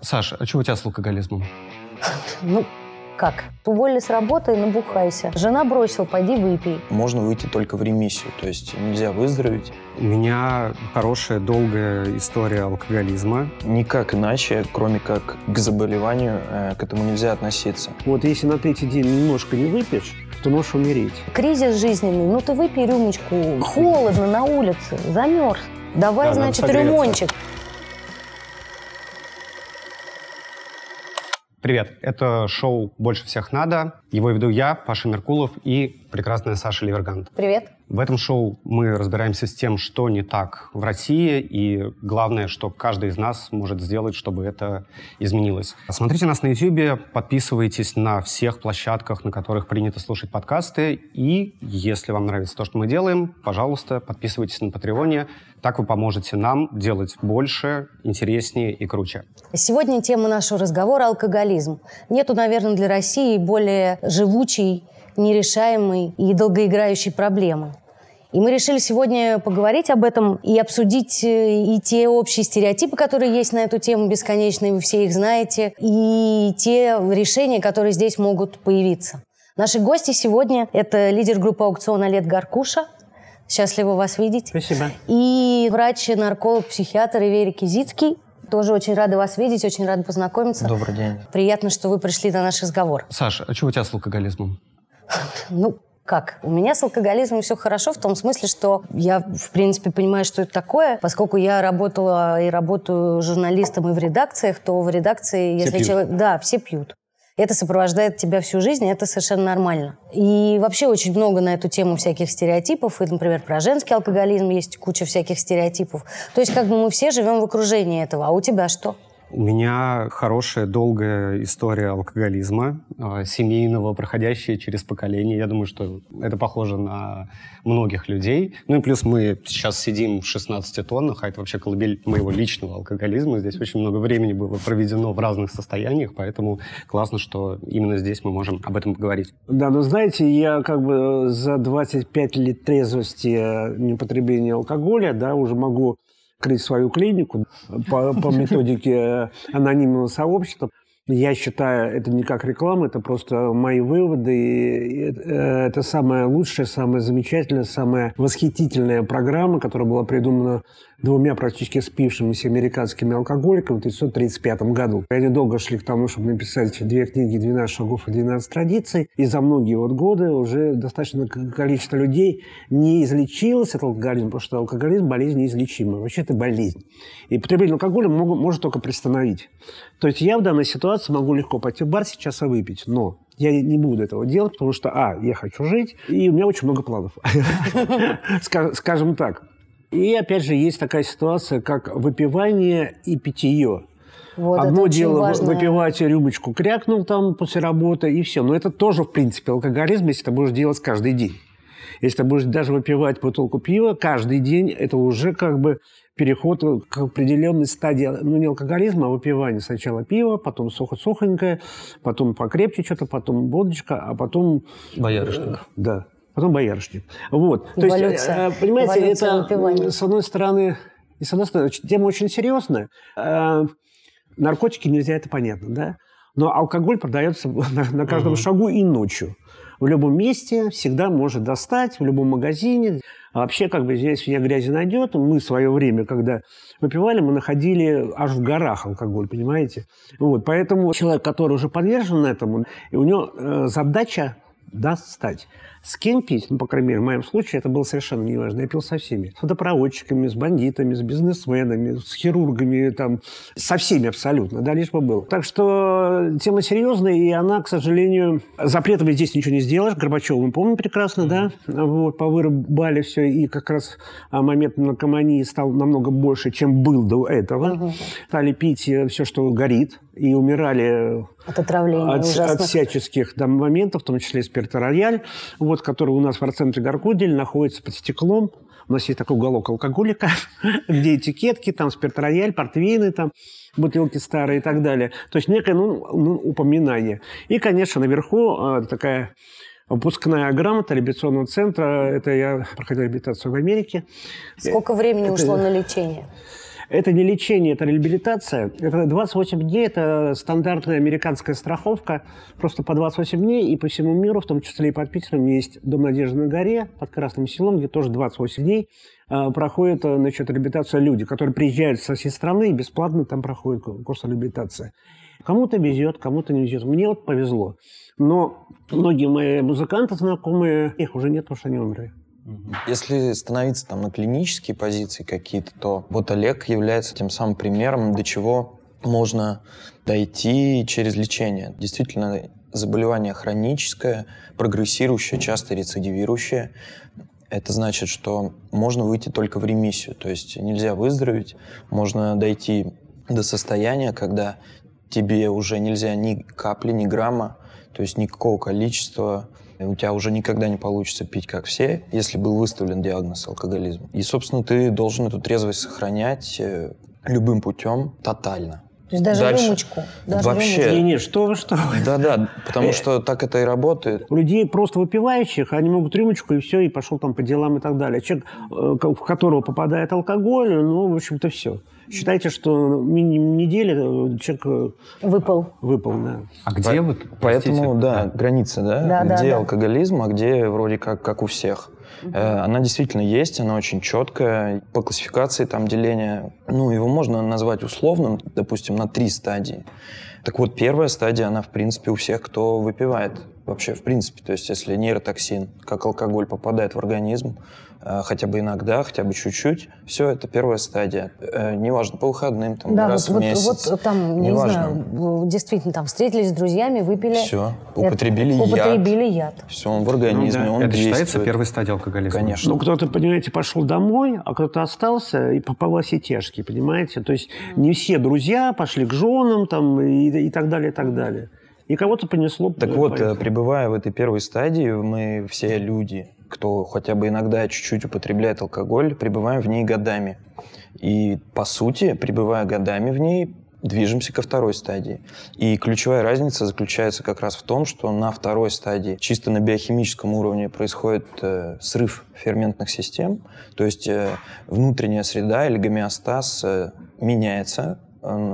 Саш, а что у тебя с алкоголизмом? Ну, как? Уволили с работы, набухайся. Жена бросила, пойди выпей. Можно выйти только в ремиссию, то есть нельзя выздороветь. У меня хорошая, долгая история алкоголизма. Никак иначе, кроме как к заболеванию, э, к этому нельзя относиться. Вот если на третий день немножко не выпьешь, то можешь умереть. Кризис жизненный, ну ты выпей рюмочку. Холодно на улице, замерз. Давай, Да, значит, согреться. рюмончик. Привет, это шоу «Больше всех надо». Его веду я, Паша Меркулов и прекрасная Саша Ливергант. Привет. В этом шоу мы разбираемся с тем, что не так в России, и главное, что каждый из нас может сделать, чтобы это изменилось. Смотрите нас на YouTube, подписывайтесь на всех площадках, на которых принято слушать подкасты, и если вам нравится то, что мы делаем, пожалуйста, подписывайтесь на Патреоне. Так вы поможете нам делать больше, интереснее и круче. Сегодня тема нашего разговора – алкоголизм. Нету, наверное, для России более живучей, нерешаемой и долгоиграющей проблемы. И мы решили сегодня поговорить об этом и обсудить э, и те общие стереотипы, которые есть на эту тему бесконечные, вы все их знаете, и те решения, которые здесь могут появиться. Наши гости сегодня – это лидер группы аукциона Олег Гаркуша. Счастливо вас видеть. Спасибо. И врач-нарколог, психиатр Иверий Кизицкий. Тоже очень рада вас видеть, очень рада познакомиться. Добрый день. Приятно, что вы пришли на наш разговор. Саш, а что у тебя с алкоголизмом? Ну, как? У меня с алкоголизмом все хорошо в том смысле, что я, в принципе, понимаю, что это такое. Поскольку я работала и работаю журналистом и в редакциях, то в редакции, Все если пьют. человек... Да, все пьют. Это сопровождает тебя всю жизнь, и это совершенно нормально. И вообще очень много на эту тему всяких стереотипов. И, например, про женский алкоголизм есть куча всяких стереотипов. То есть как бы мы все живем в окружении этого. А у тебя что? У меня хорошая, долгая история алкоголизма, э, семейного, проходящая через поколение. Я думаю, что это похоже на многих людей. Ну и плюс мы сейчас сидим в 16 тоннах, а это вообще колыбель моего личного алкоголизма. Здесь очень много времени было проведено в разных состояниях, поэтому классно, что именно здесь мы можем об этом поговорить. Да, но знаете, я как бы за 25 лет трезвости э, непотребления алкоголя, да, уже могу открыть свою клинику по, по методике анонимного сообщества. Я считаю, это не как реклама, это просто мои выводы. И э, это самая лучшая, самая замечательная, самая восхитительная программа, которая была придумана двумя практически спившимися американскими алкоголиками в 1935 году. Они долго шли к тому, чтобы написать две книги «12 шагов и 12 традиций». И за многие вот годы уже достаточно количество людей не излечилось от алкоголизма, потому что алкоголизм – болезнь неизлечимая. Вообще это болезнь. И потребление алкоголя могу- может только приостановить. То есть я в данной ситуации могу легко пойти в бар сейчас и выпить, но я не буду этого делать, потому что, а, я хочу жить, и у меня очень много планов. Ска- Скажем так. И опять же есть такая ситуация, как выпивание и питье. Вот Одно дело важно. выпивать рюмочку, крякнул там после работы, и все. Но это тоже, в принципе, алкоголизм, если ты будешь делать каждый день. Если ты будешь даже выпивать бутылку пива каждый день, это уже как бы переход к определенной стадии, ну, не алкоголизма, а выпивания. Сначала пиво, потом сухо-сухонькое, потом покрепче что-то, потом водочка, а потом... Боярышник. Да, потом боярышник. Вот. То есть, э, понимаете, Эволюция это, выпивания. с одной стороны, и с одной стороны, тема очень серьезная. Э, наркотики нельзя, это понятно, да? Но алкоголь продается на, на каждом шагу и ночью. В любом месте всегда может достать, в любом магазине. А вообще, как бы здесь вне грязи найдет. Мы в свое время, когда выпивали, мы находили аж в горах алкоголь, понимаете? Вот, поэтому человек, который уже подвержен этому, и у него э, задача достать. С кем пить? Ну, по крайней мере, в моем случае это было совершенно неважно. Я пил со всеми. С водопроводчиками, с бандитами, с бизнесменами, с хирургами, там, со всеми абсолютно, да, лишь бы было. Так что тема серьезная, и она, к сожалению, запретами здесь ничего не сделаешь. Горбачева мы помним прекрасно, да, вот, повырубали все, и как раз а, момент наркомании стал намного больше, чем был до этого. Стали пить все, что горит, и умирали От отравления от, ужасно. от всяческих там, моментов, в том числе спирторояль, вот, который у нас в центре Гаркудель находится под стеклом. У нас есть такой уголок алкоголика, где этикетки, там спирторояль, портвейны, там бутылки старые и так далее. То есть некое ну, ну, упоминание. И, конечно, наверху э, такая выпускная грамота реабилитационного центра. Это я проходил реабилитацию в Америке. Сколько времени Это- ушло на лечение? Это не лечение, это реабилитация. Это 28 дней, это стандартная американская страховка. Просто по 28 дней и по всему миру, в том числе и под Питером, есть Дом Надежды на горе под Красным селом, где тоже 28 дней э, проходит э, значит, реабилитация люди, которые приезжают со всей страны и бесплатно там проходят курс реабилитации. Кому-то везет, кому-то не везет. Мне вот повезло. Но многие мои музыканты знакомые, их уже нет, потому что они умерли. Если становиться там на клинические позиции какие-то, то вот Олег является тем самым примером, до чего можно дойти через лечение. Действительно, заболевание хроническое, прогрессирующее, часто рецидивирующее. Это значит, что можно выйти только в ремиссию, то есть нельзя выздороветь, можно дойти до состояния, когда тебе уже нельзя ни капли, ни грамма, то есть никакого количества у тебя уже никогда не получится пить, как все, если был выставлен диагноз алкоголизм. И, собственно, ты должен эту трезвость сохранять э, любым путем тотально. То есть даже Дальше. рюмочку? Даже Вообще. Рюмочку. Не, не, что вы, что вы. Да-да, потому что так это и работает. У людей просто выпивающих, они могут рюмочку и все, и пошел там по делам и так далее. Человек, э, в которого попадает алкоголь, ну, в общем-то, все. Считайте, что минимум недели э, человек... Выпал. Выпал, да. А где вот? Поэтому, да, граница, да? Да, да, где да. алкоголизм, а где вроде как, как у всех. Э, Она действительно есть, она очень четкая. По классификации там деления, ну, его можно назвать условным, допустим, на три стадии. Так вот, первая стадия, она, в принципе, у всех, кто выпивает. Вообще, в принципе, то есть, если нейротоксин, как алкоголь, попадает в организм, э, хотя бы иногда, хотя бы чуть-чуть, все, это первая стадия. Э, Неважно, по выходным, там, Да, раз вот, в месяц. вот, вот там, не Неважно. знаю, действительно, там встретились с друзьями, выпили. Все, Это- употребили яд. Употребили яд. Все, он в организме, Ну да. он Это считается действует. первой стадией алкоголизма? Конечно. Ну, кто-то, понимаете, пошел домой, а кто-то остался и попал во все тяжкие, понимаете? То есть не все друзья пошли к женам там, и, и так далее, и так далее. И кого-то понесло. Так э, вот, э, пребывая в этой первой стадии, мы все люди, кто хотя бы иногда чуть-чуть употребляет алкоголь, пребываем в ней годами. И, по сути, пребывая годами в ней, движемся ко второй стадии. И ключевая разница заключается как раз в том, что на второй стадии чисто на биохимическом уровне происходит э, срыв ферментных систем, то есть э, внутренняя среда или гомеостаз э, меняется,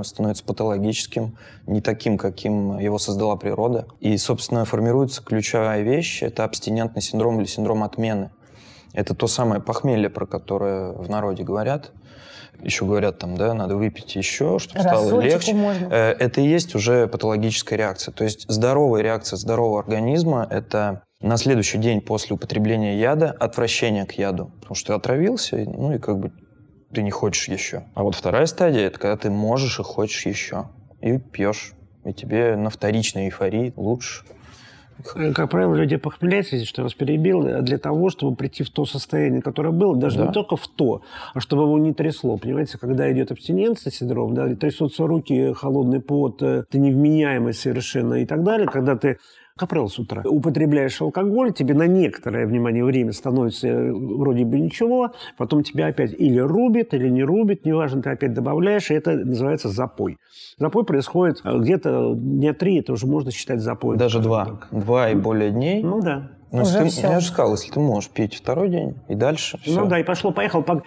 становится патологическим, не таким, каким его создала природа. И, собственно, формируется ключевая вещь – это абстинентный синдром или синдром отмены. Это то самое похмелье, про которое в народе говорят. Еще говорят там, да, надо выпить еще, чтобы стало легче. можно. Э, Это и есть уже патологическая реакция. То есть здоровая реакция здорового организма – это на следующий день после употребления яда отвращение к яду. Потому что ты отравился, ну и как бы ты не хочешь еще. А вот вторая стадия – это когда ты можешь и хочешь еще. И пьешь. И тебе на вторичной эйфории лучше. Э, Как правило, люди похмеляются, если что я вас перебил, э, для того, чтобы прийти в то состояние, которое было, даже Да. не только в то, а чтобы его не трясло. Понимаете, когда идет абстиненция, синдром, да, трясутся руки, холодный пот, э, ты невменяемый совершенно и так далее, когда ты как правило, с утра. Употребляешь алкоголь, тебе на некоторое, внимание, время становится э, вроде бы ничего, потом тебя опять или рубит, или не рубит, неважно, ты опять добавляешь, и это называется запой. Запой происходит э, где-то дня три, это уже можно считать запоем. Даже два. так. Два и более дней. Ну да. Ну, Уже ты- всё. я же сказал, если ты можешь пить второй день и дальше, все. Ну да, и пошло-поехало.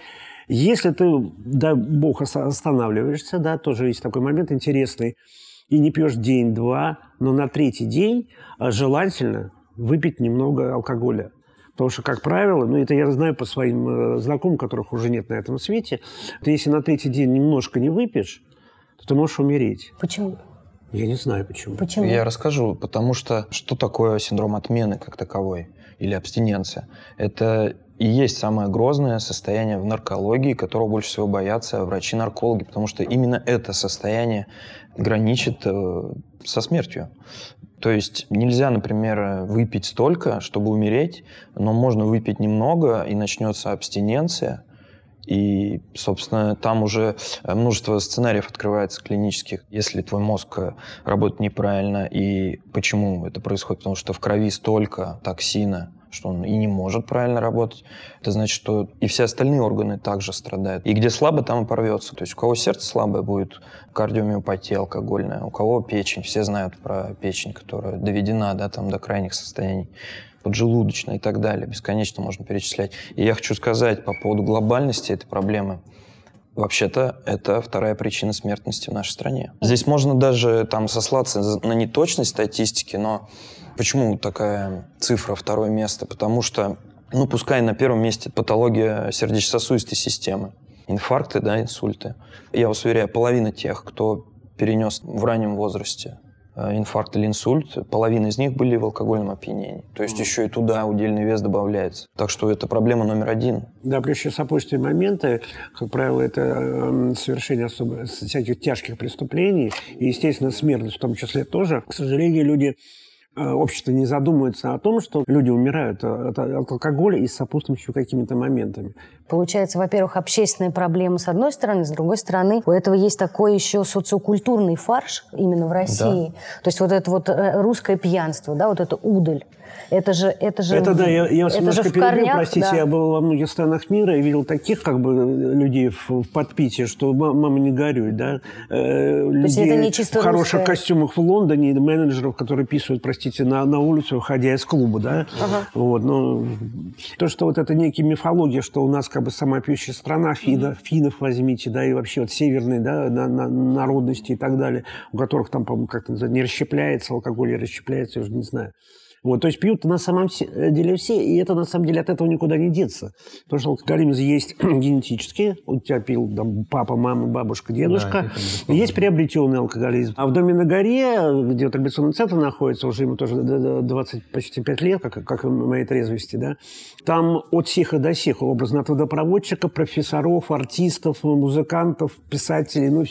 Если ты, дай бог, ос- останавливаешься, да, тоже есть такой момент интересный, и не пьешь день-два, но на третий день а, желательно выпить немного алкоголя. Потому что, как правило, ну это я знаю по своим э, знакомым, которых уже нет на этом свете, ты если на третий день немножко не выпьешь, то ты можешь умереть. Почему? Я не знаю почему. Почему? Я расскажу, потому что что такое синдром отмены как таковой или абстиненция? Это и есть самое грозное состояние в наркологии, которого больше всего боятся врачи-наркологи, потому что именно это состояние граничит э, со смертью. То есть нельзя, например, выпить столько, чтобы умереть, но можно выпить немного, и начнется абстиненция, и, собственно, там уже э, множество сценариев открывается клинических. Если твой мозг э, работает неправильно, и почему это происходит? Потому что в крови столько токсина, что он и не может правильно работать. Это значит, что и все остальные органы также страдают. И где слабо, там и порвется. То есть у кого сердце слабое, будет кардиомиопатия алкогольная, у кого печень. Все знают про печень, которая доведена да, там, до крайних состояний поджелудочная и так далее. Бесконечно можно перечислять. И я хочу сказать по поводу глобальности этой проблемы. Вообще-то это вторая причина смертности в нашей стране. Здесь можно даже там сослаться на неточность статистики, но почему такая цифра второе место? Потому что, ну, пускай на первом месте патология сердечно-сосудистой системы, инфаркты, да, инсульты. Я вас уверяю, половина тех, кто перенес в раннем возрасте инфаркт или инсульт, половина из них были в алкогольном опьянении. То есть mm. еще и туда удельный вес добавляется. Так что это проблема номер один. Да, прежде сопутствующие моменты, как правило, это э, совершение особо всяких тяжких преступлений, и, естественно, смертность в том числе тоже. К сожалению, люди Э, общество не задумывается о том, что люди умирают от алкоголя и с сопутствующими какими-то моментами. Получается, во-первых, общественные проблемы с одной стороны, с другой стороны, у этого есть такой еще социокультурный фарш именно в России. Да. То есть вот это вот э, русское пьянство, да, вот это удаль. Это же, это же, это, да, я, я вас немножко перебью, корнях, простите, да. я был во многих странах мира и видел таких как бы людей в, в подпитии, что мама не горюй, да. Э, людей это не чисто в хороших русское. костюмах в Лондоне, менеджеров, которые писают, простите, на, на улицу, выходя из клуба, да. Ага. Вот, но то, что вот это некие мифология, что у нас как бы самая пьющая страна, финна, финнов возьмите, да, и вообще вот северные, да, на, на, народности и так далее, у которых там, по-моему, как-то не расщепляется алкоголь, расщепляется, я уже не знаю. Вот, то есть пьют на самом э, деле все, и это на самом деле от этого никуда не деться. Потому что алкоголизм есть генетически, у тебя пил там, папа, мама, бабушка, дедушка. Да, есть приобретенный алкоголизм. А в доме на горе, где традиционный центр находится, уже ему тоже 20, почти 5 лет, как, как в моей трезвости, да, там от сиха до сиха, образно от водопроводчика, профессоров, артистов, музыкантов, писателей, ну,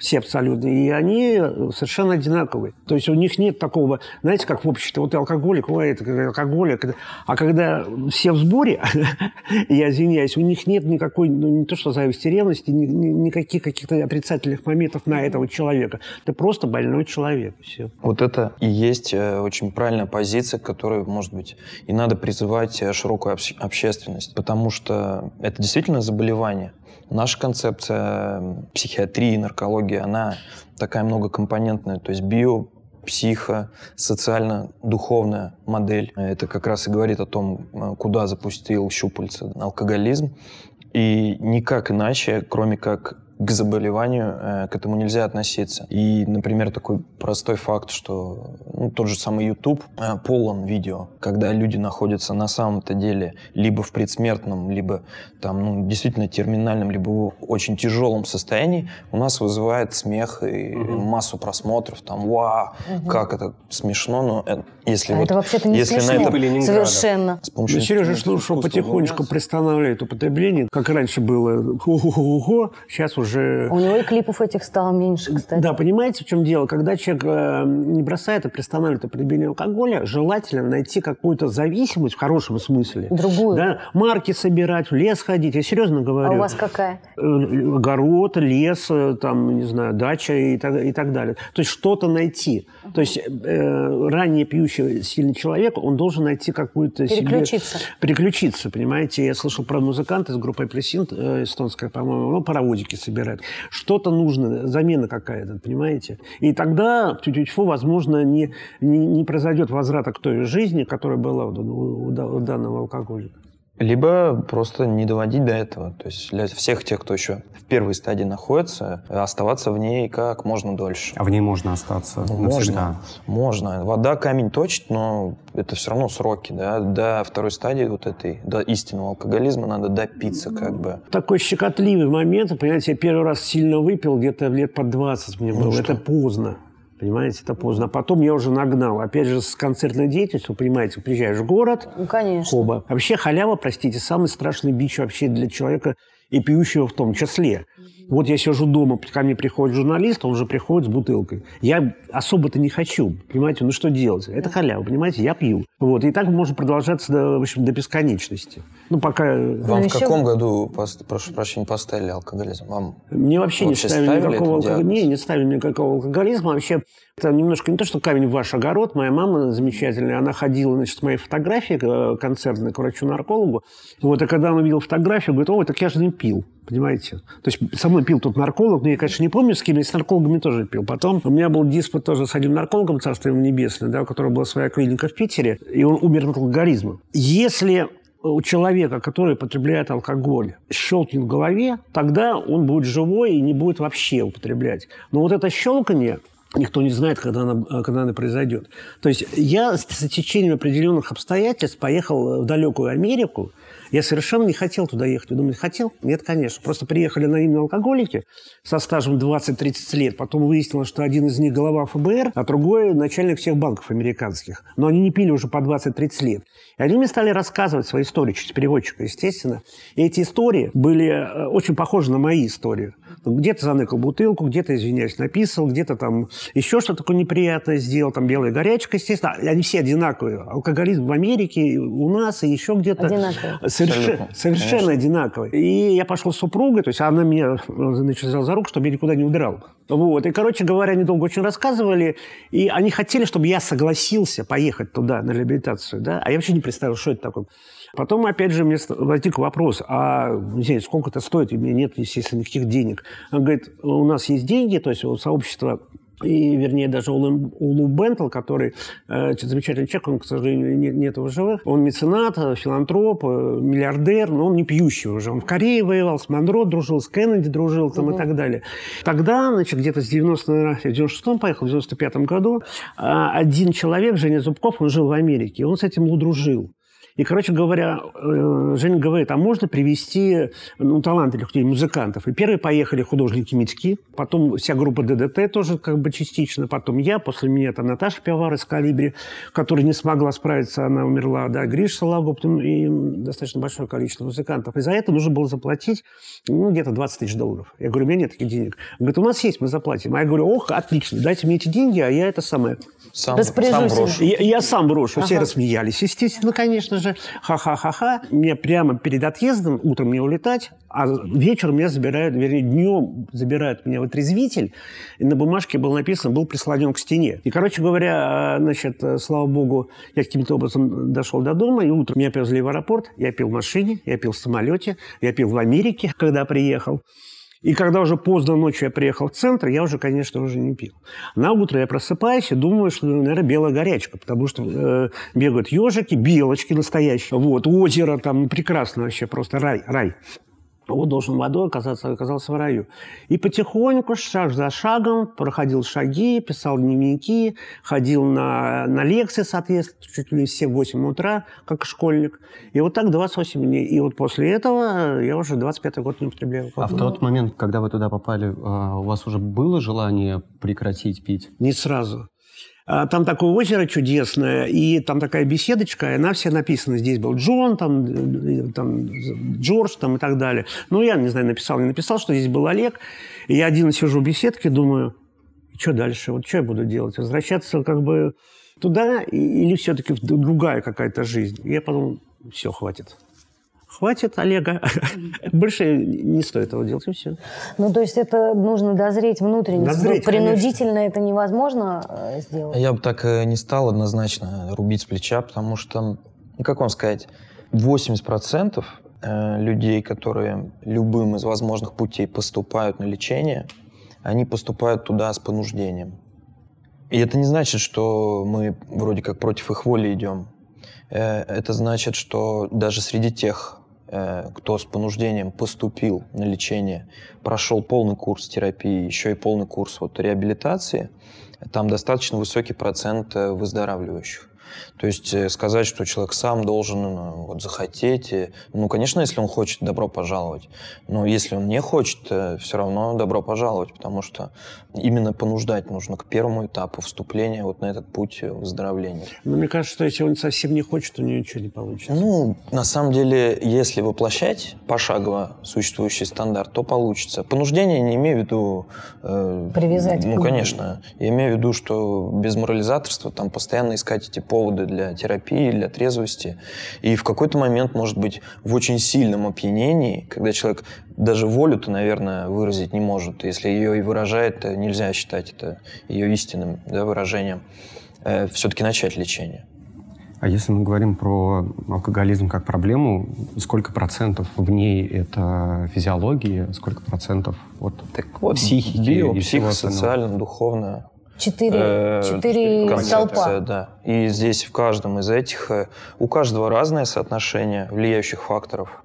все абсолютно. И они совершенно одинаковые. То есть у них нет такого, знаете, как в обществе, вот алкоголик, ой, это алкоголик. А когда все в сборе, я извиняюсь, у них нет никакой, ну, не то что зависти, ревности, ни, ни, никаких каких-то отрицательных моментов на этого человека. Это просто больной человек. Все. Вот это и есть э, очень правильная позиция, которой, может быть, и надо призывать э, широкую общественность, потому что это действительно заболевание. Наша концепция психиатрии, наркологии, она такая многокомпонентная, то есть био психо, социально-духовная модель. Это как раз и говорит о том, э, куда запустил щупальца алкоголизм. И никак иначе, кроме как к заболеванию, э, к этому нельзя относиться. И, например, такой простой факт, что ну, тот же самый YouTube э, полон видео, когда люди находятся на самом-то деле либо в предсмертном, либо там, ну, действительно терминальном, либо в очень тяжелом состоянии, у нас вызывает смех и угу. массу просмотров, там, вау, угу. как это смешно, но это, если а вот... Это вообще-то не если смешно. На это... Совершенно. С помощью Сережа Шлушев потихонечку приостанавливает употребление, как раньше было, ху-ху-ху-ху, сейчас уже уже... У него и клипов этих стало меньше, кстати. Да, понимаете, в чем дело? Когда человек э, не бросает и приостанавливает употребление алкоголя, желательно найти какую-то зависимость в хорошем смысле. Другую. Да? Марки собирать, в лес ходить. Я серьезно говорю. А у вас какая? Э, огород, лес, э, там, не знаю, дача и так, и так далее. То есть что-то найти. Uh-huh. То есть э, ранее пьющий сильный человек, он должен найти какую-то Переключиться. Себе... Переключиться, понимаете? Я слышал про музыканта из группы «Апельсин», э, эстонская, по-моему, ну, паровозики собирают собирают. Что-то нужно, замена какая-то, понимаете? И тогда, тю-тю-тьфу, возможно, не, не, не произойдет возврата к той жизни, которая была у данного алкоголика. Либо просто не доводить до этого. То есть для всех тех, кто еще в первой стадии находится, оставаться в ней как можно дольше. А в ней можно остаться ну, навсегда? Можно. Можно. Вода камень точит, но это все равно сроки. Да? До второй стадии вот этой, до истинного алкоголизма надо допиться как бы. Такой щекотливый момент. Понимаете, я первый раз сильно выпил, где-то лет под 20 мне ну было. Ну, это поздно. Понимаете, это поздно. А потом я уже нагнал. Опять же, с концертной деятельностью, понимаете, приезжаешь в город. Ну, конечно. Хоба. Вообще халява, простите, самый страшный бич вообще для человека и пьющего в том числе. Вот я сижу дома, ко мне приходит журналист, он уже приходит с бутылкой. Я особо-то не хочу, понимаете, ну что делать? Это халява, понимаете, я пью. Вот, и так может продолжаться до, в общем, до бесконечности. Ну, пока... Вам ну, в каком году, прошу прощения, поставили алкоголизм? Вам Мне вообще, вообще не ставили никакого алкоголизма. Не, не ставили никакого алкоголизма. Вообще, это немножко не то, что камень в ваш огород. Моя мама замечательная, она ходила, значит, с моей фотографией э, концертной к врачу-наркологу. Вот, и когда она увидела фотографию, говорит, ой, так я же не пил. Понимаете? То есть со мной пил тут нарколог, но я, конечно, не помню, с кем, я с наркологами тоже пил. Потом у меня был диспут тоже с одним наркологом, царство ему небесное, да, у которого была своя клиника в Питере, и он умер от алкоголизма. Если у человека, который потребляет алкоголь, щелкнет в голове, тогда он будет живой и не будет вообще употреблять. Но вот это щелканье, никто не знает, когда она, когда она произойдет. То есть я с течением определенных обстоятельств поехал в далекую Америку, я совершенно не хотел туда ехать. Вы думаете, хотел? Нет, конечно. Просто приехали анонимные алкоголики со стажем 20-30 лет. Потом выяснилось, что один из них глава ФБР, а другой начальник всех банков американских. Но они не пили уже по 20-30 лет. И они мне стали рассказывать свои истории, через переводчика, естественно. И эти истории были э, очень похожи на мои истории. Где-то заныкал бутылку, где-то, извиняюсь, написал, где-то там еще что-то такое неприятное сделал, там белая горячка, естественно. Они все одинаковые. Алкоголизм в Америке, у нас и еще где-то. Одинаковый. Совершенно, совершенно одинаковый. И я пошел с супругой, то есть она меня значит, взяла за руку, чтобы я никуда не убирал. Вот. И, короче говоря, они долго очень рассказывали, и они хотели, чтобы я согласился поехать туда на реабилитацию. Да? А я вообще не представил, что это такое. Потом, опять же, мне возник вопрос, а не знаю, сколько это стоит, и у меня нет, естественно, никаких денег. Он говорит, у нас есть деньги, то есть у сообщества и, вернее, даже Улу Бентл, который э, замечательный человек, он, к сожалению, нет, нет его живых. Он меценат, филантроп, э, миллиардер, но он не пьющий уже. Он в Корее воевал, с Монро дружил, с Кеннеди дружил там, угу. и так далее. Тогда, значит, где-то с 90 наверное, в 96-м поехал, в 95-м году, э, один человек, Женя Зубков, он жил в Америке, и он с этим Лу дружил. И, короче говоря, э, Женя говорит, а можно привести ну, талантливых людей, музыкантов? И первые поехали художники Митьки, потом вся группа ДДТ тоже как бы частично, потом я, после меня там Наташа Пиавар из «Калибри», которая не смогла справиться, она умерла, да, Гриш Сологуб, и достаточно большое количество музыкантов. И за это нужно было заплатить ну, где-то 20 тысяч долларов. Я говорю, у меня нет таких денег. Он говорит, у нас есть, мы заплатим. А я говорю, ох, отлично, дайте мне эти деньги, а я это самое... Сам, сам брошу. Я, я сам брошу. Ага. Все рассмеялись, естественно, конечно же же, ха-ха-ха-ха. Мне прямо перед отъездом, утром мне улетать, а вечером меня забирают, вернее, днем забирают меня в отрезвитель, и на бумажке был написан, был прислонен к стене. И, короче говоря, значит, слава богу, я каким-то образом дошел до дома, и утром меня привезли в аэропорт, я пил в машине, я пил в самолете, я пил в Америке, когда приехал. И когда уже поздно ночью я приехал в центр, я уже, конечно, уже не пил. На утро я просыпаюсь и думаю, что, наверное, белая горячка, потому что э, бегают ежики, белочки настоящие. Вот, озеро там прекрасно вообще, просто рай, рай вот должен водой оказаться, оказался в раю. И потихоньку, шаг за шагом, проходил шаги, писал дневники, ходил на, на лекции, соответственно, чуть ли не все в 8 утра, как школьник. И вот так 28 дней. И вот после этого я уже 25 год не употребляю. А в тот момент, когда вы туда попали, а, у вас уже было желание прекратить пить? Не сразу. А, там такое озеро чудесное, и там такая беседочка, и она вся написана. Здесь был Джон, там, э, там Джордж там, и так далее. Ну, я, не знаю, написал, не написал, что здесь был Олег. И я один сижу в беседке, думаю, что дальше? Вот что я буду делать? Возвращаться как бы туда или все-таки другая какая-то жизнь? И я подумал, все, хватит хватит Олега, больше не стоит этого делать, и все. Ну, то есть это нужно дозреть внутренне, дозреть, принудительно конечно. это невозможно э, сделать? Я бы так э, не стал однозначно рубить с плеча, потому что, ну, как вам сказать, 80% э, людей, которые любым из возможных путей поступают на лечение, они поступают туда с понуждением. И это не значит, что мы вроде как против их воли идем. Это значит, что даже среди тех кто с понуждением поступил на лечение, прошел полный курс терапии, еще и полный курс вот, реабилитации, там достаточно высокий процент э, выздоравливающих. То есть э, сказать, что человек сам должен э, вот, захотеть, ну, конечно, если он хочет, добро пожаловать. Но если он не хочет, э, все равно добро пожаловать, потому что именно понуждать нужно к первому этапу вступления вот на этот путь выздоровления. Но мне кажется, что если он совсем не хочет, то ничего не получится. Ну, на самом деле, если воплощать пошагово существующий стандарт, то получится. Понуждение не имею в виду... Э, Привязать. Ну, конечно. Я имею в виду, что без морализаторства там постоянно искать эти поводы для терапии, для трезвости. И в какой-то момент, может быть, в очень сильном опьянении, когда человек даже волю-то, наверное, выразить не может. Если ее и выражает, то нельзя считать это ее истинным да, выражением. Э, все-таки начать лечение. А если мы говорим про алкоголизм как проблему, сколько процентов в ней это физиология, сколько процентов вот так вот, психики, био, психосоциально, духовно. Четыре, э, четыре концепция, столпа. да. И здесь в каждом из этих, э, у каждого разное соотношение влияющих факторов.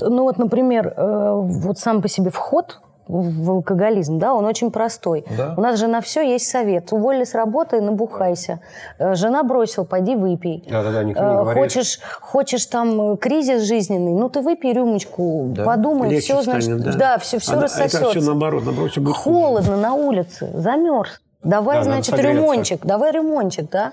Ну вот, например, э, вот сам по себе вход в алкоголизм, да, он очень простой. Да. У нас же на все есть совет. Уволили с работы, набухайся. Жена бросил, пойди выпей. Да-да-да, никто не говорит. Хочешь, хочешь там кризис жизненный, ну ты выпей рюмочку, Да. подумай, Легче все, станет, значит, да. все, все А, рассосется. Это все наоборот, наоборот, все будет хуже. Холодно на улице, замерз. Давай, Да, значит, ремонтик, давай ремонтик, да?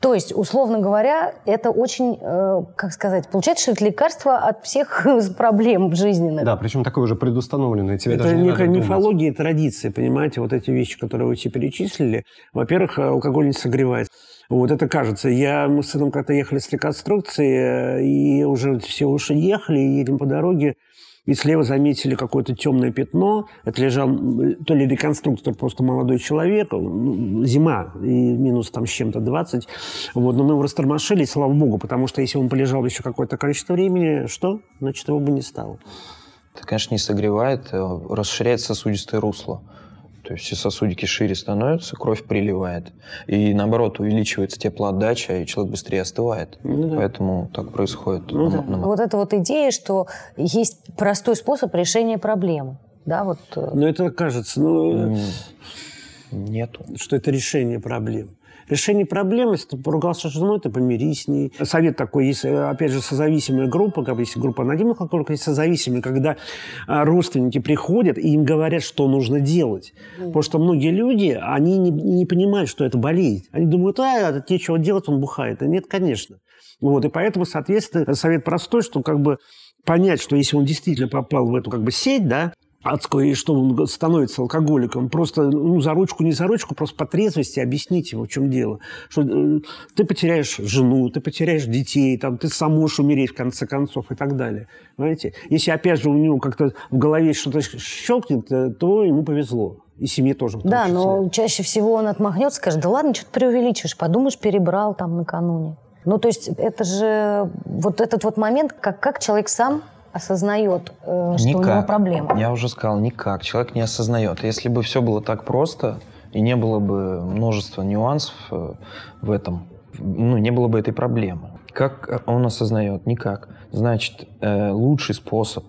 То есть, условно говоря, это очень, э, как сказать, получается, что это лекарство от всех проблем жизненных. Да, причем такое уже предустановленное. Тебе Это даже не некая мифология и традиция, понимаете, вот эти вещи, которые вы все перечислили. Во-первых, э, алкоголь не согревает. Вот это кажется. Я, мы с сыном как-то ехали с реконструкции, э, и уже все уже ехали, и едем по дороге, и слева заметили какое-то темное пятно. Это лежал то ли реконструктор, просто молодой человек. Ну, Зима, и минус там с чем-то 20. Вот, но мы его растормошили, слава богу, потому что если он полежал еще какое-то количество времени, что? Значит, его бы не стало. Это, конечно, не согревает, э, расширяет сосудистое русло. То есть все сосудики шире становятся, кровь приливает. И наоборот, увеличивается теплоотдача, и человек быстрее остывает. Ну да. Поэтому так происходит. Ну на- да. на- Вот эта вот идея, что есть простой способ решения проблемы. Да, вот э, Но это кажется, ну, М, Нету. что это решение проблем. Решение проблем, если ты поругался с женой, ты помирись с ней. Совет такой, есть, э, опять же, созависимая группа, как бы есть группа анонимных алкоголиков, есть созависимые, когда а, родственники приходят и им говорят, что нужно делать. Потому что многие люди, они не, не понимают, что это болезнь. Они думают, а, это нечего делать, он бухает. А нет, конечно. Вот, и поэтому, соответственно, совет простой, что как бы понять, что если он действительно попал в эту как бы сеть, да, адскую, и что он становится алкоголиком, просто ну, за ручку, не за ручку, просто по трезвости объяснить ему, в чем дело. Что э, ты потеряешь жену, ты потеряешь детей, там, ты сам можешь умереть, в конце концов, и так далее. Понимаете? Если, опять же, у него как-то в голове что-то щелкнет, э, то ему повезло. И семье тоже. да, числе. но чаще всего он отмахнется, скажет, да ладно, что ты преувеличиваешь, подумаешь, перебрал там накануне. Ну, то есть это же вот этот вот момент, как, как человек сам осознает, э, что у него проблема. Я уже сказал, никак. Человек не осознает. Если бы все было так просто, и не было бы множества нюансов э, в этом, ну, не было бы этой проблемы. Как он осознает? Никак. Значит, э, лучший способ,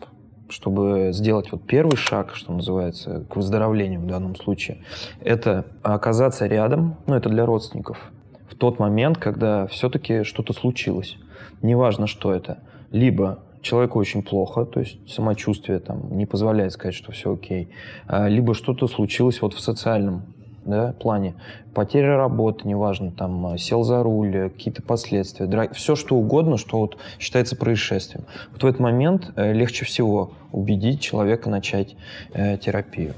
чтобы сделать вот первый шаг, что называется, к выздоровлению в данном случае, это оказаться рядом, ну, это для родственников, в тот момент, когда все-таки что-то случилось. Неважно, что это. Либо человеку очень плохо, то есть самочувствие там не позволяет сказать, что все окей, а, либо что-то случилось вот в социальном да, плане. Потеря работы, неважно, там, а, сел за руль, э, какие-то последствия, дра- все что угодно, что вот считается происшествием. Вот в этот момент э, легче всего убедить человека начать э, терапию.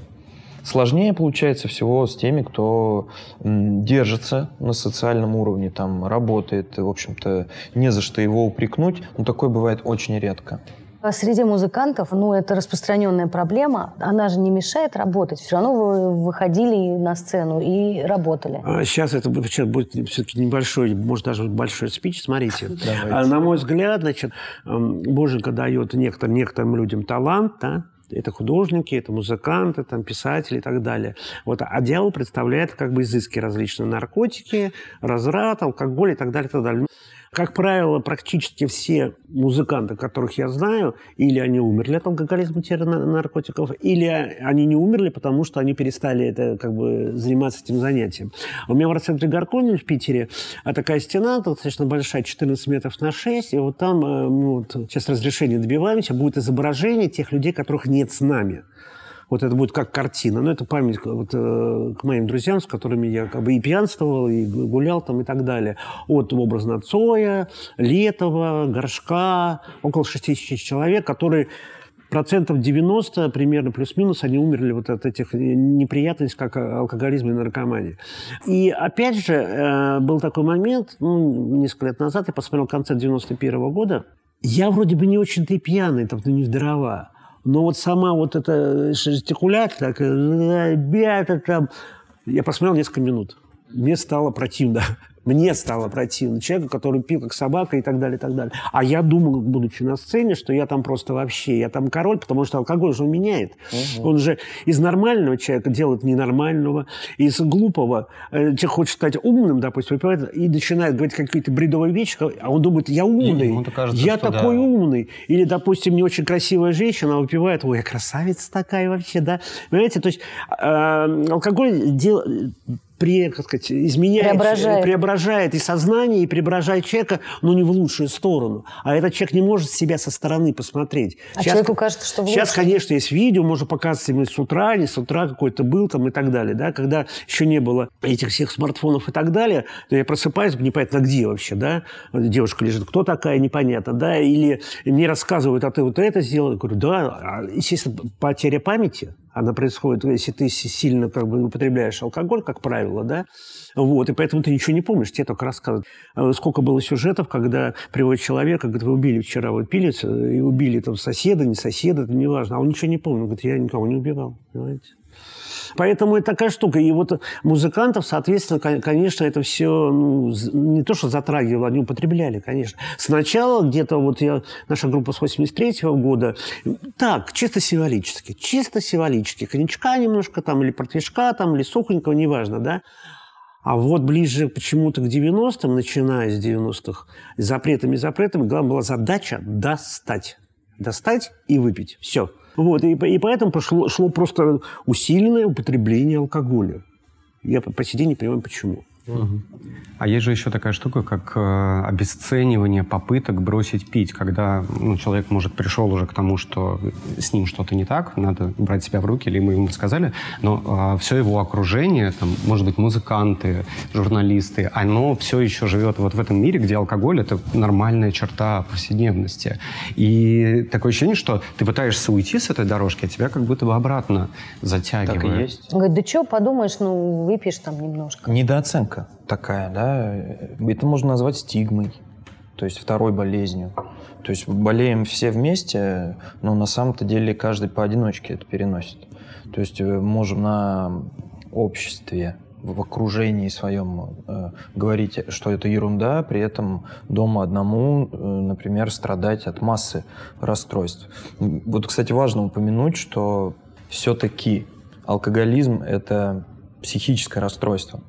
Сложнее получается всего с теми, кто держится на социальном уровне, там работает, в общем-то, не за что его упрекнуть, но такое бывает очень редко. А Среди музыкантов, ну, это распространенная проблема. Она же не мешает работать. Все равно вы выходили на сцену и работали. А Сейчас это будет, сейчас будет все-таки небольшой, может даже большой спич. Смотрите, Давайте. А, на мой взгляд, значит, Боженька дает некоторым, некоторым людям талант, да, это художники, это музыканты, там, писатели и так далее. Вот, а дьявол представляет как бы изыски различные наркотики, разврат, алкоголь и так далее, и так далее. Как правило, практически все музыканты, которых я знаю, или они умерли от алкоголизма на- наркотиков, или они не умерли, потому что они перестали это, как бы, заниматься этим занятием. У меня в арт-центре Гарконе в Питере а такая стена, достаточно большая, 14 метров на 6, и вот там, мы вот сейчас разрешение добиваемся, будет изображение тех людей, которых нет с нами. Вот это будет как картина. Но это память вот, э, к моим друзьям, с которыми я как бы и пьянствовал, и гулял там и так далее. От образно Цоя, Летова, Горшка, около 6 тысяч человек, которые процентов 90 примерно плюс-минус они умерли вот от этих неприятностей, как алкоголизм и наркомания. И опять же, э, был такой момент, ну, несколько лет назад, я посмотрел концерт 91 года, я вроде бы не очень-то и пьяный, там, ну, не в дрова. Но вот сама вот эта жестикуляция, такая, ребята там... Я посмотрел несколько минут. Мне стало противно. Мне стало противно. Человека, который пил как собака и так далее, и так далее. А я думал, будучи на сцене, что я там просто вообще, я там король, потому что алкоголь же он меняет. Угу. Он же из нормального человека делает ненормального, из глупого э, человек хочет стать умным, допустим, выпивает, и начинает говорить какие-то бредовые вещи, а он думает, я умный, кажется, я такой да. умный. Или, допустим, не очень красивая женщина, выпивает, ой, я красавица такая вообще, да. Понимаете, то есть э, алкоголь дел, пре, как сказать, изменяет, преображает. преображает и сознание, и преображает человека, но не в лучшую сторону. А этот человек не может себя со стороны посмотреть. А сейчас, человеку кажется, что в Сейчас, конечно, есть видео, можно показывать ему с утра, не с утра какой-то был там и так далее. Да? Когда еще не было этих всех смартфонов и так далее, то я просыпаюсь, непонятно где вообще, да? Девушка лежит, кто такая, непонятно, да? Или мне рассказывают, а ты вот это сделал? Я говорю, да. А, естественно, потеря памяти, она происходит, если ты сильно как бы употребляешь алкоголь, как правило, да, вот, и поэтому ты ничего не помнишь, тебе только рассказывают. А сколько было сюжетов, когда приводит человека, говорит, вы убили вчера, вот пили, и убили там соседа, не соседа, это не важно, а он ничего не помнит, говорит, я никого не убивал, понимаете. Поэтому это такая штука. И вот музыкантов, соответственно, конечно, это все ну, не то, что затрагивало, они употребляли, конечно. Сначала где-то вот я, наша группа с 83 -го года, так, чисто символически, чисто символически. Коньячка немножко там, или портвишка там, или сухонького, неважно, да. А вот ближе почему-то к 90-м, начиная с 90-х, запретами, запретами, главная была задача достать. Достать и выпить. Все. Вот, и, и поэтому пошло, шло просто усиленное употребление алкоголя. Я по, по сей день не понимаю, почему. Угу. А есть же еще такая штука, как э, обесценивание попыток бросить пить, когда ну, человек, может, пришел уже к тому, что с ним что-то не так, надо брать себя в руки, или мы ему сказали, но э, все его окружение, там, может быть, музыканты, журналисты, оно все еще живет вот в этом мире, где алкоголь — это нормальная черта повседневности. И такое ощущение, что ты пытаешься уйти с этой дорожки, а тебя как будто бы обратно затягивает. Так и есть. Он говорит, да что, подумаешь, ну, выпьешь там немножко. Недооценка рамка такая, да, это можно назвать стигмой, то есть второй болезнью. То есть болеем все вместе, но на самом-то деле каждый поодиночке это переносит. То есть э, можем на обществе, в окружении своем э, говорить, что это ерунда, при этом дома одному, э, например, страдать от массы расстройств. Вот, кстати, важно упомянуть, что все-таки алкоголизм – это психическое расстройство.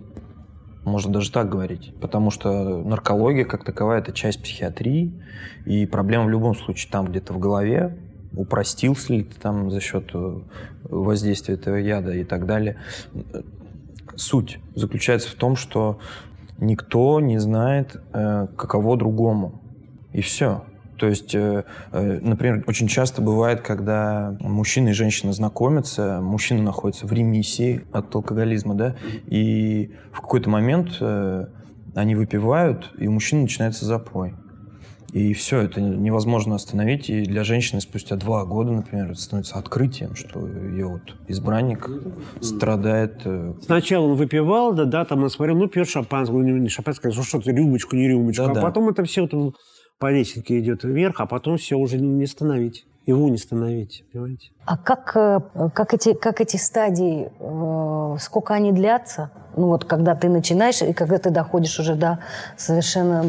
Можно даже так говорить. Потому что наркология как таковая – это часть психиатрии, и проблема в любом случае там где-то в голове, упростился ли ты там за счет э, воздействия этого яда и так далее. Суть заключается в том, что никто не знает, э, каково другому. И все. То есть, э, э, например, очень часто бывает, когда мужчина и женщина знакомятся, мужчина находится в ремиссии от алкоголизма, да, и в какой-то момент э, они выпивают, и у мужчины начинается запой. И все, это невозможно остановить. И для женщины спустя два года, например, это становится открытием, что ее вот избранник страдает. Сначала он выпивал, да, да, там он смотрел, ну, пьет шампанское, не шампанское, что то рюмочку, не рюмочку. Да, а да. потом это все вот по лесенке идет вверх, а потом все уже не остановить. Его не остановить, понимаете? А как, э, как, эти, как эти стадии, э, сколько они длятся? Ну вот, когда ты начинаешь, и когда ты доходишь уже до совершенно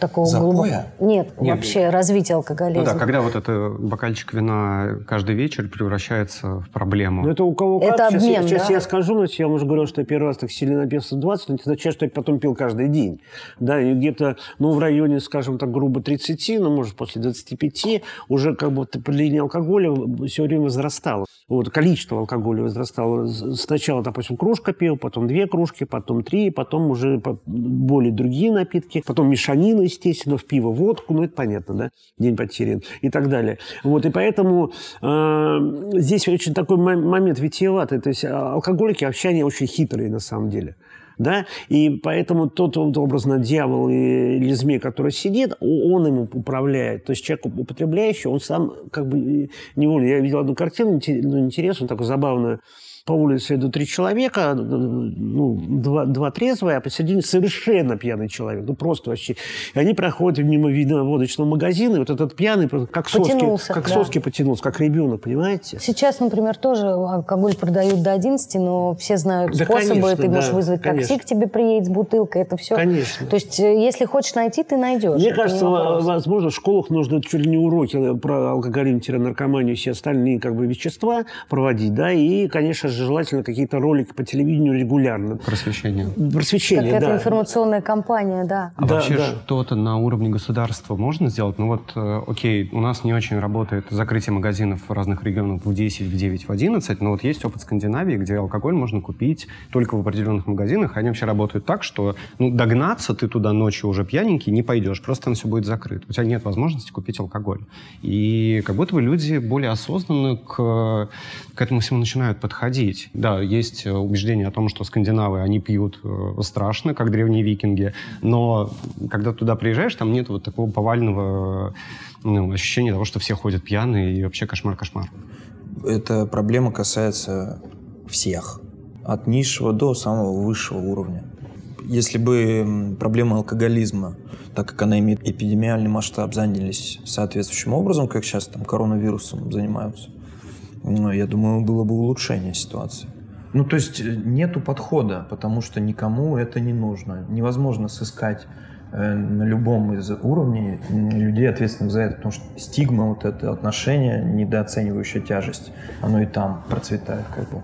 такого Запоя? глубокого... Нет, Нет, вообще развития алкоголизма. Ну да, когда вот это бокальчик вина каждый вечер превращается в проблему. Ну это у кого это как. Обмен, сейчас, да? сейчас я скажу, но я уже говорил, что я первый раз так сильно напился 20, но это означает, что я потом пил каждый день. Да, и где-то, ну, в районе, скажем так, грубо 30, ну, может, после 25, уже как будто потребление алкоголя все время возрастало. Вот, количество алкоголя возрастало. Сначала, допустим, кружка пил, потом две кружки, потом три, потом уже более другие напитки, потом мешанина, естественно, в пиво, водку, ну, это понятно, да, день потерян и так далее. Вот, и поэтому э, здесь очень такой момент витиеватый. То есть а, алкоголики вообще они очень хитрые на самом деле да, и поэтому тот, образно, дьявол или змей, который сидит, он ему управляет. То есть человек употребляющий, он сам как бы невольно. Я видел одну картину, ну, интересную, такую забавную, по улице идут три человека, ну, два, два трезвые, а посередине совершенно пьяный человек. Ну, просто вообще. И они проходят мимо вино-водочного магазина, и вот этот пьяный как соски, как да. соски потянулся, как ребенок, понимаете? Сейчас, например, тоже алкоголь продают до 11, но все знают да, способы. Конечно, Ты можешь да, вызвать конечно. такси, к тебе приедет с бутылкой, это все. Конечно. То есть, э, если хочешь найти, ты найдешь. Мне кажется, возможно, в школах нужно чуть ли не уроки про алкоголизм-наркоманию и все остальные как бы вещества проводить, да, и, конечно же, желательно какие-то ролики по телевидению регулярно. Просвещение. Просвещение, как да. это информационная кампания, да. А да, вообще да. что-то на уровне государства можно сделать? Ну вот, э, окей, у нас не очень работает закрытие магазинов в разных регионах в 10, в 9, в 11, но вот есть опыт Скандинавии, где алкоголь можно купить только в определенных магазинах. Они вообще работают так, что ну, догнаться ты туда ночью уже пьяненький не пойдешь, просто там все будет закрыто. У тебя нет возможности купить алкоголь. И как будто бы люди более осознанно к, к этому всему начинают подходить. Да, есть убеждение о том, что скандинавы, они пьют э, страшно, как древние викинги, но когда туда приезжаешь, там нет вот такого повального ну, ощущения того, что все ходят пьяные и вообще кошмар-кошмар. Эта проблема касается всех, от низшего до самого высшего уровня. Если бы проблема алкоголизма, так как она имеет эпидемиальный масштаб, занялись соответствующим образом, как сейчас там коронавирусом занимаются, ну, я думаю, было бы улучшение ситуации. Ну, то есть э, нету подхода, потому что никому это не нужно. Невозможно сыскать э, на любом из уровней людей, ответственных за это, потому что стигма, вот это отношение, недооценивающая тяжесть, оно и там процветает как бы.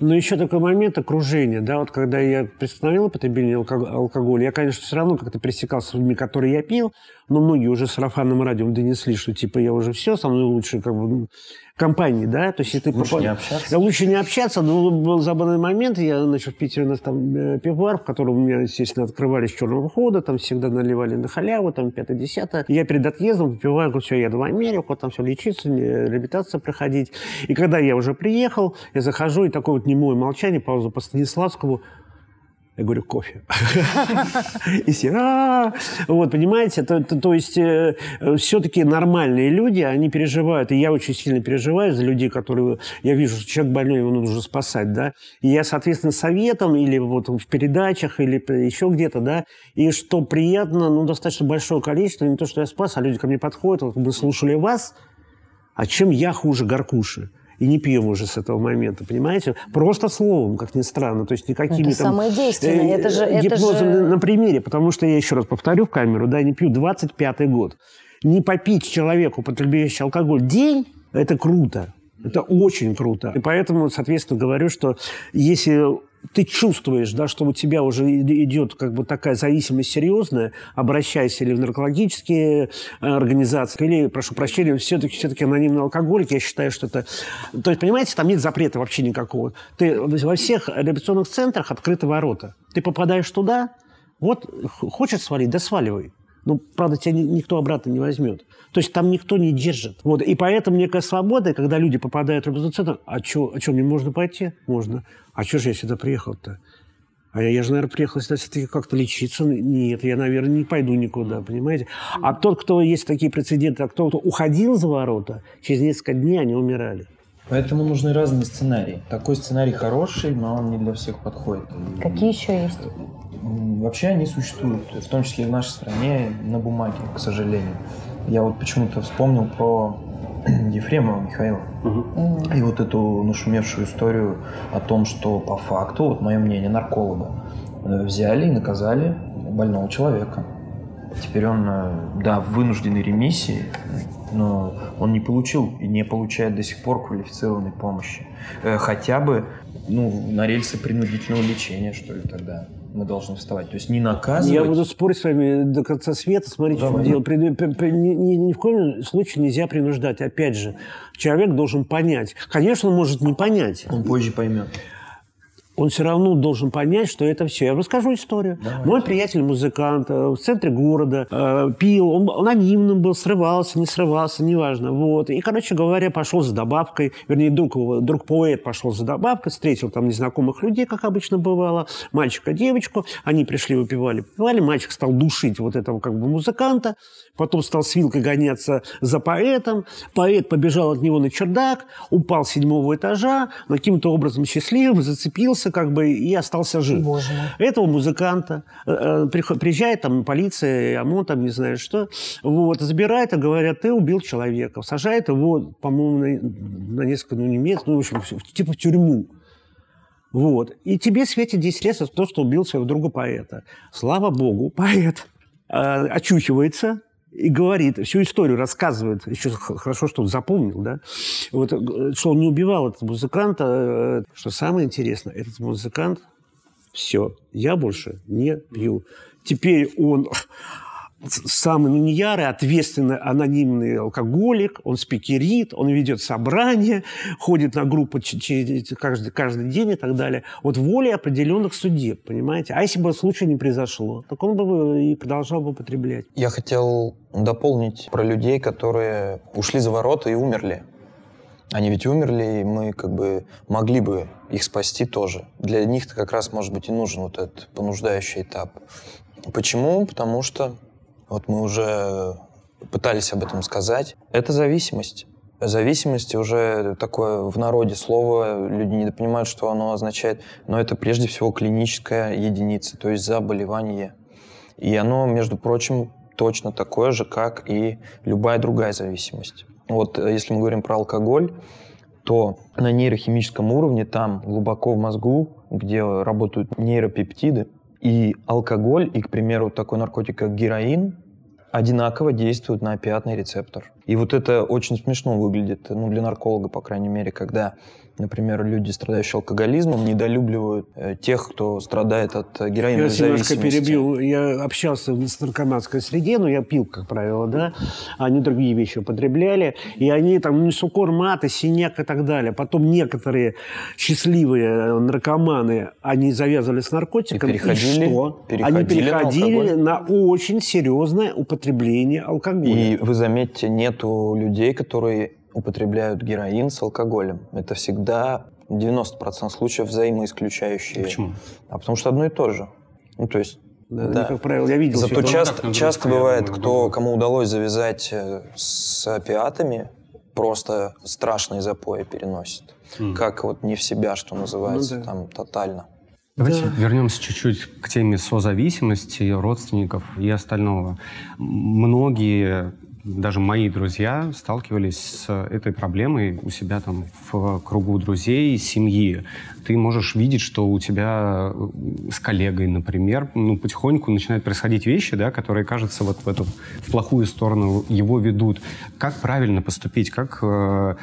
Но еще такой момент окружения, да, вот когда я приостановил употребление алкоголя, я, конечно, все равно как-то пересекался с людьми, которые я пил, но многие уже сарафанным радио донесли, что типа я уже все, со мной лучше как бы ну, компании, да, то есть если ты лучше попад... не общаться. Лучше не общаться, но был забавный момент, я, значит, в Питере у нас там э, пивбар, в котором у меня, естественно, открывались черного хода, там всегда наливали на халяву, там пятое-десятое. Я перед отъездом выпиваю, говорю, все, я в Америку, там все лечиться, реабилитация проходить. И когда я уже приехал, я захожу, и такое вот немое молчание, пауза по Станиславскому, я говорю, кофе. И все, «А, вот, понимаете, то, есть э, все-таки нормальные люди, они переживают, и я очень сильно переживаю за людей, которые, я вижу, что человек больной, его нужно спасать, да, и я, соответственно, советом или вот в передачах, или еще где-то, да, и что приятно, ну, достаточно большое количество, не то, что я спас, а люди ко мне подходят, вот мы слушали вас, а чем я хуже Гаркуши? И не пьем уже с этого момента, понимаете? Просто словом, как ни странно, то есть никакими это там... самое действенное, э, это же... Гипнозом это же... на примере, потому что я еще раз повторю в камеру, да, не пью 25-й год. Не попить человеку, употребляющий алкоголь, день, это круто. Это очень круто. И поэтому, соответственно, говорю, что если ты чувствуешь, да, что у тебя уже идет как бы такая зависимость серьезная, обращайся или в наркологические э, организации, или, прошу прощения, все-таки все анонимный алкоголик, я считаю, что это... То есть, понимаете, там нет запрета вообще никакого. Ты во всех реабилитационных центрах открыты ворота. Ты попадаешь туда, вот хочешь свалить, да сваливай. Ну, правда, тебя никто обратно не возьмет. То есть там никто не держит. Вот. И поэтому некая свобода, когда люди попадают в центр, а что, а что, мне можно пойти? Можно. А что же я сюда приехал-то? А я, я же, наверное, приехал сюда все-таки как-то лечиться. Нет, я, наверное, не пойду никуда, понимаете? А тот, кто есть такие прецеденты, а кто, кто уходил за ворота, через несколько дней они умирали. Поэтому нужны разные сценарии. Такой сценарий хороший, но он не для всех подходит. Какие еще есть? Вообще они существуют, в том числе и в нашей стране, на бумаге, к сожалению. Я вот почему-то вспомнил про Ефремова Михаила. Угу. И вот эту нашумевшую историю о том, что по факту, вот мое мнение, нарколога, э, взяли и наказали больного человека. Теперь он, э, да, в вынужденной ремиссии, но он не получил и не получает до сих пор квалифицированной помощи. Э, хотя бы ну, на рельсы принудительного лечения, что ли, тогда мы должны вставать. То есть не наказывать. Я буду спорить с вами до конца света. Смотрите, Давай. что дело. Ни, ни, ни в коем случае нельзя принуждать. Опять же, человек должен понять. Конечно, он может не понять. Он позже поймет. Он все равно должен понять, что это все. Я расскажу историю. Давай. Мой приятель музыкант э, в центре города э, пил, он анонимным был, срывался, не срывался, неважно. Вот. И, короче говоря, пошел за добавкой, вернее, друг, друг поэт пошел за добавкой, встретил там незнакомых людей, как обычно бывало, мальчика, девочку, они пришли, выпивали, выпивали, мальчик стал душить вот этого как бы музыканта, потом стал с вилкой гоняться за поэтом, поэт побежал от него на чердак, упал с седьмого этажа, но каким-то образом счастливым зацепился как бы и остался жив. Боже мой. Этого музыканта э, приезжает там полиция, ОМОН, там не знаю что, вот, забирает и говорят, ты убил человека, сажает его, по-моему, на, на несколько, ну, не месяцев, ну, в общем, типа в тюрьму. Вот. И тебе светит 10 лет за то, что убил своего друга поэта. Слава богу, поэт э, очухивается, и говорит, всю историю рассказывает, еще хорошо, что он запомнил, да, вот, э, что он не убивал этого музыканта, э, что самое интересное, этот музыкант, все, я больше не пью. Теперь он самый ну, не ярый, ответственный анонимный алкоголик, он спикерит, он ведет собрания, ходит на группы каждый, каждый день и так далее. Вот волей определенных судеб, понимаете? А если бы случай не произошло, так он бы и продолжал бы употреблять. Я хотел дополнить про людей, которые ушли за ворота и умерли. Они ведь умерли, и мы как бы могли бы их спасти тоже. Для них-то как раз, может быть, и нужен вот этот понуждающий этап. Почему? Потому что вот мы уже пытались об этом сказать. Это зависимость. Зависимость уже такое в народе слово, люди не понимают, что оно означает, но это прежде всего клиническая единица, то есть заболевание. И оно, между прочим, точно такое же, как и любая другая зависимость. Вот э, если мы говорим про алкоголь, то на нейрохимическом уровне, там глубоко в мозгу, где работают нейропептиды, и алкоголь, и, к примеру, такой наркотик, как героин, одинаково действуют на опиатный рецептор. И вот это очень смешно выглядит, ну, для нарколога, по крайней мере, когда Например, люди, страдающие алкоголизмом, недолюбливают э, тех, кто страдает от э, героиновой я зависимости. Я немножко перебью. Я общался в наркоманской среде, но я пил, как правило, да. Они другие вещи употребляли. И они там ну, сукор, маты, синяк и так далее. Потом некоторые счастливые э, наркоманы, они завязывали с наркотиками. И, переходили, и что? Переходили они переходили на, на очень серьезное употребление алкоголя. И вы заметьте, нету людей, которые употребляют героин с алкоголем. Это всегда 90% случаев взаимоисключающие. Почему? А потому что одно и то же. Ну, то есть да, да. как правило, я видел. Зато часто, часто бывает, кто, кому удалось завязать э, с опиатами, просто страшные запои переносит. Mm. Как вот не в себя, что называется, ну, да. там тотально. Давайте да. вернемся чуть-чуть к теме созависимости, родственников и остального. Многие даже мои друзья сталкивались с этой проблемой у себя там в кругу друзей, семьи. Ты можешь видеть, что у тебя э, с коллегой, например, ну, потихоньку начинают происходить вещи, да, которые, кажется, вот в эту в плохую сторону его ведут. Как правильно поступить? Как э,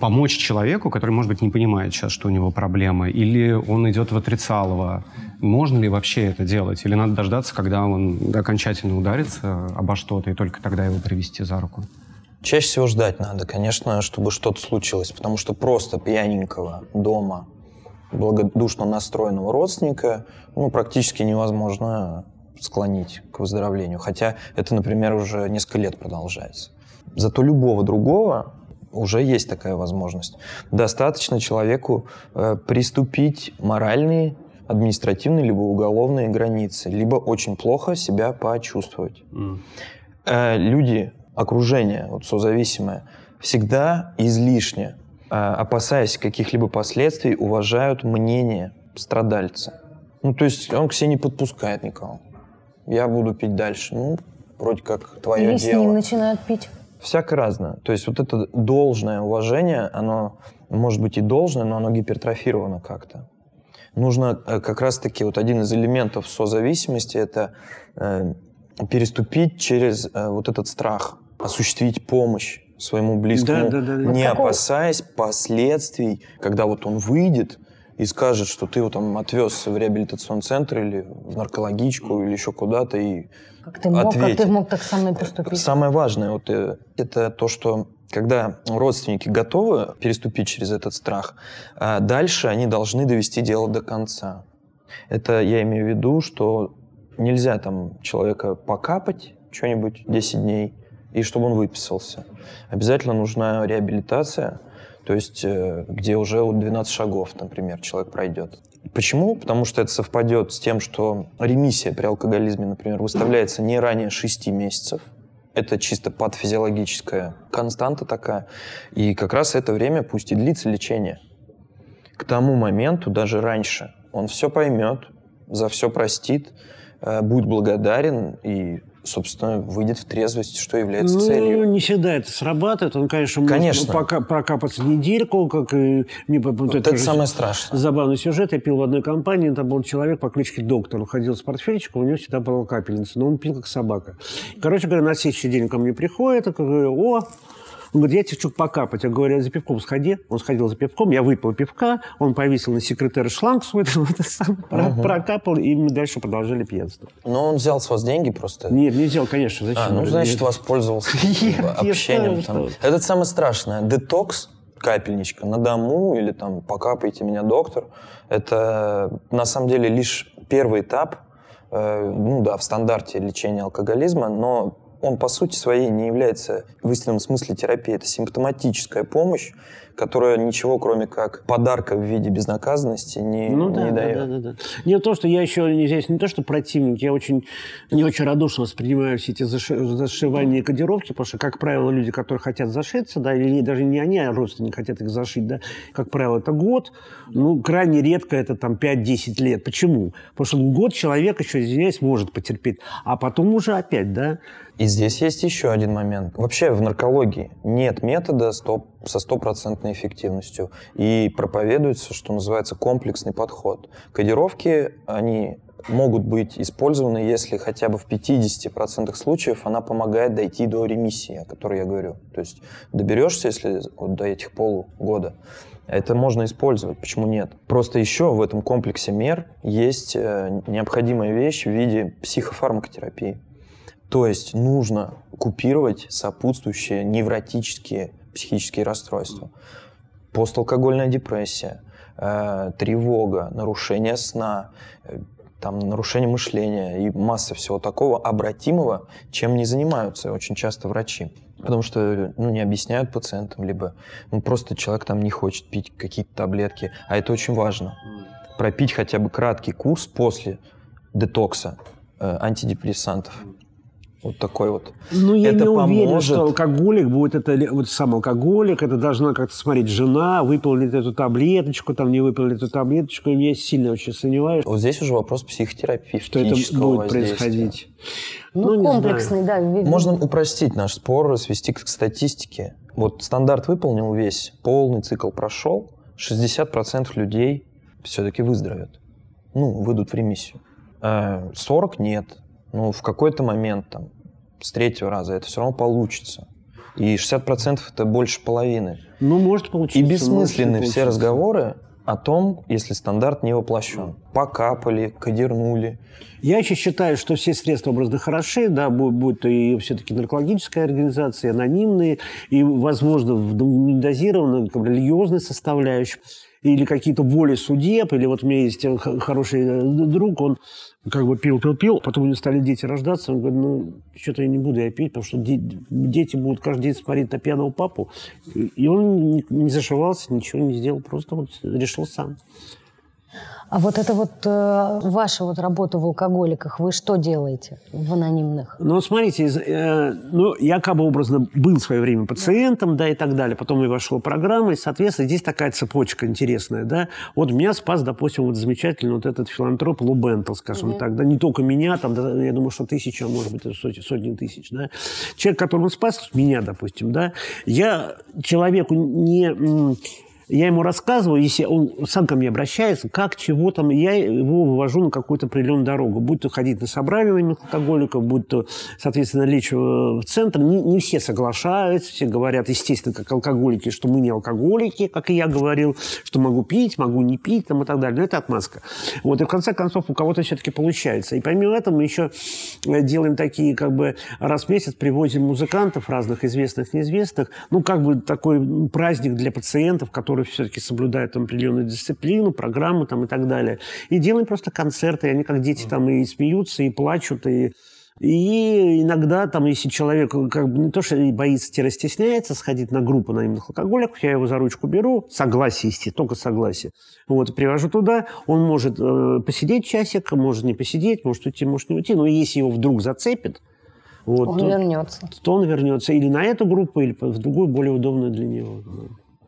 помочь человеку, который, может быть, не понимает сейчас, что у него проблема, или он идет в отрицалово. Можно ли вообще это делать? Или надо дождаться, когда он окончательно ударится обо что-то, и только тогда его привести за руку? Чаще всего ждать надо, конечно, чтобы что-то случилось, потому что просто пьяненького дома, благодушно настроенного родственника, ну, практически невозможно склонить к выздоровлению. Хотя это, например, уже несколько лет продолжается. Зато любого другого уже есть такая возможность. Достаточно человеку э, приступить моральные, административные либо уголовные границы, либо очень плохо себя почувствовать. Mm. Э, люди, окружение, вот созависимое, всегда излишне, э, опасаясь каких-либо последствий, уважают мнение страдальца. Ну, то есть он к себе не подпускает никого. Я буду пить дальше. Ну, вроде как твое Или дело. Или с ним начинают пить. Всяко разное. То есть вот это должное уважение, оно может быть и должное, но оно гипертрофировано как-то. Нужно э, как раз-таки вот один из элементов созависимости – это э, переступить через э, вот этот страх, осуществить помощь своему близкому, да, да, да, не Какого? опасаясь последствий, когда вот он выйдет и скажет, что ты его там отвез в реабилитационный центр или в наркологичку или еще куда-то и как ты мог, ответить. как ты мог так со мной поступить? Самое важное вот, э, это то, что когда родственники готовы переступить через этот страх, а дальше они должны довести дело до конца. Это я имею в виду, что нельзя там человека покапать что-нибудь 10 дней, и чтобы он выписался. Обязательно нужна реабилитация, то есть э, где уже 12 шагов, например, человек пройдет. Почему? Потому что это совпадет с тем, что ремиссия при алкоголизме, например, выставляется не ранее 6 месяцев. Это чисто подфизиологическая константа такая. И как раз это время пусть и длится лечение. К тому моменту, даже раньше, он все поймет, за все простит, э, будет благодарен и собственно, выйдет в трезвость, что является ну, целью. не всегда это срабатывает. Он, конечно, конечно. может пока, прокапаться недельку, как и... Не, вот это, это самое страшное. Забавный сюжет. Я пил в одной компании, там был человек по кличке Доктор. Он ходил с портфельчиком, у него всегда была капельница, но он пил как собака. Короче говоря, на следующий день ко мне приходит, и говорю, о, он говорит, я тебе хочу покапать. Я говорю, за пивком сходи. Он сходил за пивком, я выпил пивка, он повесил на секретарь шланг свой, сам угу. прокапал, и мы дальше продолжали пьянство. Но он взял с вас деньги просто? Нет, не взял, конечно. Зачем? А, ну, значит, Нет. воспользовался общением. Это самое страшное. Детокс, капельничка на дому или там покапайте меня, доктор. Это на самом деле лишь первый этап, э, ну да, в стандарте лечения алкоголизма, но он по сути своей не является в истинном смысле терапией. Это симптоматическая помощь, которая ничего, кроме как подарка в виде безнаказанности, не, ну, да, не дает. Да, да, да. Не то, что я еще здесь не то, что противник, я очень не очень радушно воспринимаю все эти зашивания и кодировки, потому что, как правило, люди, которые хотят зашиться, да, или даже не они, а родственники хотят их зашить, да, как правило, это год, ну, крайне редко это там 5-10 лет. Почему? Потому что год человек еще, извиняюсь, может потерпеть, а потом уже опять, да, и здесь есть еще один момент. Вообще в наркологии нет метода стоп, со стопроцентной эффективностью. И проповедуется, что называется, комплексный подход. Кодировки, они могут быть использованы, если хотя бы в 50% случаев она помогает дойти до ремиссии, о которой я говорю. То есть доберешься, если вот до этих полугода, это можно использовать, почему нет? Просто еще в этом комплексе мер есть э, необходимая вещь в виде психофармакотерапии. То есть нужно купировать сопутствующие невротические психические расстройства. Посталкогольная депрессия, э, тревога, нарушение сна, э, там, нарушение мышления и масса всего такого обратимого, чем не занимаются очень часто врачи. Потому что ну, не объясняют пациентам, либо ну, просто человек там не хочет пить какие-то таблетки. А это очень важно. Пропить хотя бы краткий курс после детокса э, антидепрессантов вот такой вот. Ну, я это не поможет... уверен, что алкоголик будет это, вот сам алкоголик, это должна как-то смотреть жена, выпил ли эту таблеточку, там не выпил ли эту таблеточку, я сильно очень сомневаюсь. Вот здесь уже вопрос психотерапии, что это будет происходить. Ну, ну комплексный, да. Можно упростить наш спор, свести к статистике. Вот стандарт выполнил весь, полный цикл прошел, 60% людей все-таки выздоровеют. Ну, выйдут в ремиссию. 40 а нет, ну, в какой-то момент, там, с третьего раза это все равно получится. И 60% это больше половины. Ну, может получиться. И бессмысленны все разговоры о том, если стандарт не воплощен. Покапали, кодернули. Я еще считаю, что все средства образно хороши, да, будь, будь то и все-таки наркологическая организация, анонимные, и, возможно, в дозированной религиозной составляющей или какие-то воли судеб, или вот у меня есть хороший э, друг, он как бы пил, пил, пил, потом у него стали дети рождаться, он говорит, ну, что-то я не буду я пить, потому что дети будут каждый день смотреть на пьяного папу. И он не зашивался, ничего не сделал, просто вот решил сам. А вот это вот э, ваша вот работа в алкоголиках, вы что делаете в анонимных? Ну, смотрите, э, ну, я как бы образно был в свое время пациентом, да, и так далее. Потом я вошел в программу, и, соответственно, здесь такая цепочка интересная, да. Вот меня спас, допустим, вот замечательный вот этот филантроп Лу Бентл, скажем mm-hmm. так, да, не только меня, там, да, я думаю, что тысяча, может быть, сотни, сотни тысяч, да. Человек, которого он спас, меня, допустим, да, я человеку не я ему рассказываю, если он сам ко мне обращается, как, чего там, я его вывожу на какую-то определенную дорогу. Будь то ходить на собрание алкоголиков, будь то, соответственно, лечь в центр. Не, не все соглашаются, все говорят, естественно, как алкоголики, что мы не алкоголики, как и я говорил, что могу пить, могу не пить там, и так далее. Но это отмазка. Вот, и в конце концов у кого-то все-таки получается. И помимо этого мы еще э, делаем такие, как бы, раз в месяц привозим музыкантов разных, известных, неизвестных. Ну, как бы такой праздник для пациентов, которые все-таки соблюдают там, определенную дисциплину, программы там, и так далее. И делаем просто концерты, и они как дети там и смеются, и плачут, и и иногда, там, если человек как бы не то, что боится, стесняется сходить на группу анонимных алкоголиков, я его за ручку беру, согласие, естественно, только согласие. Вот, привожу туда, он может э, посидеть часик, может не посидеть, может уйти, может не уйти, но если его вдруг зацепит, вот, он то, вернется. То он вернется или на эту группу, или в другую, более удобную для него.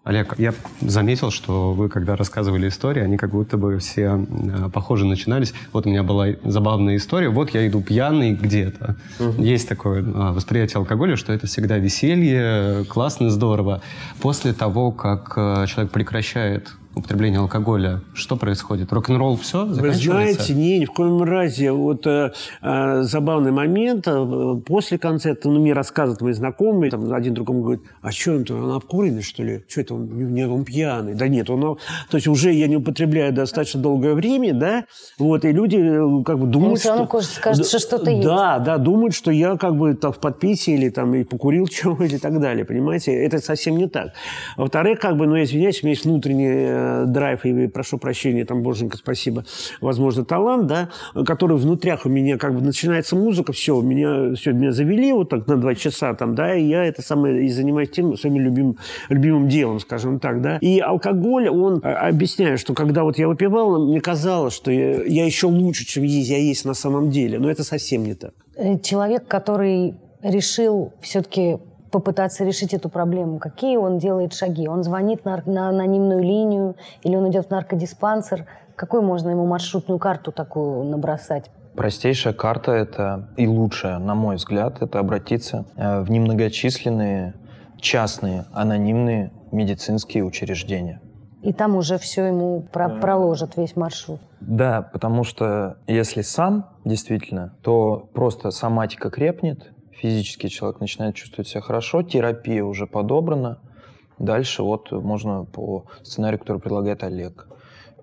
Олег, я заметил, что вы, когда рассказывали истории, они как будто бы все э, похоже начинались. Вот у меня была забавная история. Вот я иду пьяный где-то. Угу. Есть такое а, восприятие алкоголя, что это всегда веселье, классно, здорово. После того, как э, человек прекращает употребления алкоголя, что происходит? Рок-н-ролл все Вы знаете, не, ни в коем разе. Вот э, э, забавный момент. Э, после концерта, ну, мне рассказывают мои знакомые, там один другому говорит, а что он, он обкуренный, что ли? Что это, он, не, он пьяный? Да нет, он... То есть уже я не употребляю достаточно долгое время, да, вот, и люди э, как бы думают, что... равно кажется, что что-то есть. Да, да, думают, что я как бы там в подписи или там и покурил чего или так далее, понимаете? Это совсем не так. Во-вторых, как бы, ну, я извиняюсь, у меня есть внутренний Драйв, и прошу прощения, там, боженька, спасибо, возможно, талант, да, который внутрях у меня как бы начинается музыка, все, меня, все, меня завели вот так на два часа там, да, и я это самое, и занимаюсь тем своим любимым, любимым делом, скажем так, да. И алкоголь, он, э, объясняю, что когда вот я выпивал, мне казалось, что я, я еще лучше, чем есть, я есть на самом деле, но это совсем не так. Человек, который решил все-таки попытаться решить эту проблему? Какие он делает шаги? Он звонит на, на анонимную линию или он идет в наркодиспансер? Какую можно ему маршрутную карту такую набросать? Простейшая карта это и лучшая, на мой взгляд, это обратиться э, в немногочисленные частные анонимные медицинские учреждения. И там уже все ему про проложат, весь маршрут. Да, потому что если сам действительно, то просто соматика крепнет, физически человек начинает чувствовать себя хорошо, терапия уже подобрана, дальше вот можно по сценарию, который предлагает Олег.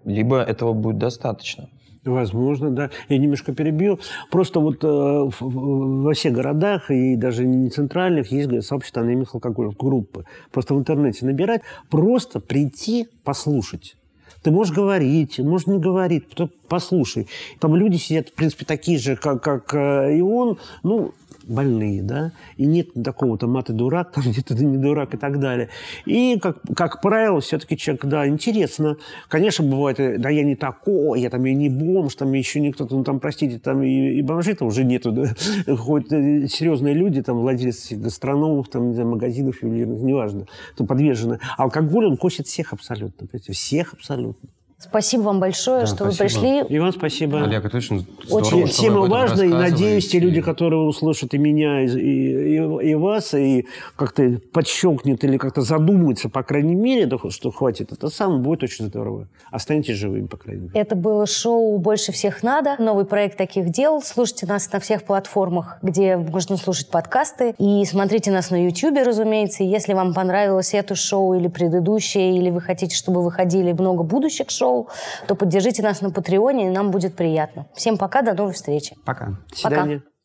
Либо этого будет достаточно. Возможно, да. Я немножко перебью. Просто вот э, во всех городах и даже не центральных есть сообщество анонимных алкоголев, группы. Просто в интернете набирать, просто прийти, послушать. Ты можешь говорить, можешь не говорить, послушай. Там люди сидят, в принципе, такие же, как, как э, и он. Ну, больные, да, и нет такого-то маты дурак, там где-то ты не дурак и так далее. И, как, как правило, все-таки человек, да, интересно. Конечно, бывает, э, да, я не такой, я там я не бомж, там еще никто, ну, там, простите, там и, и бомжей-то уже нету, да, хоть э, серьезные люди, там, владельцы гастрономов, там, не знаю, магазинов неважно, то подвержены. Алкоголь, он косит всех абсолютно, всех абсолютно. Спасибо вам большое, да, что спасибо. вы пришли. И вам спасибо. Олег, это очень здорово, очень Тема важная, и надеюсь, те люди, которые услышат и меня, и, и, и вас, и как-то подщелкнет или как-то задумаются, по крайней мере, что хватит, это сам будет очень здорово. Останьтесь живыми, по крайней мере. Это было шоу «Больше всех надо», новый проект таких дел. Слушайте нас на всех платформах, где можно слушать подкасты. И смотрите нас на YouTube, разумеется. Если вам понравилось это шоу или предыдущее, или вы хотите, чтобы выходили много будущих шоу, шоу, то поддержите нас на Патреоне, и нам будет приятно. Всем пока, до новой встречи. Пока. До свидания. Пока.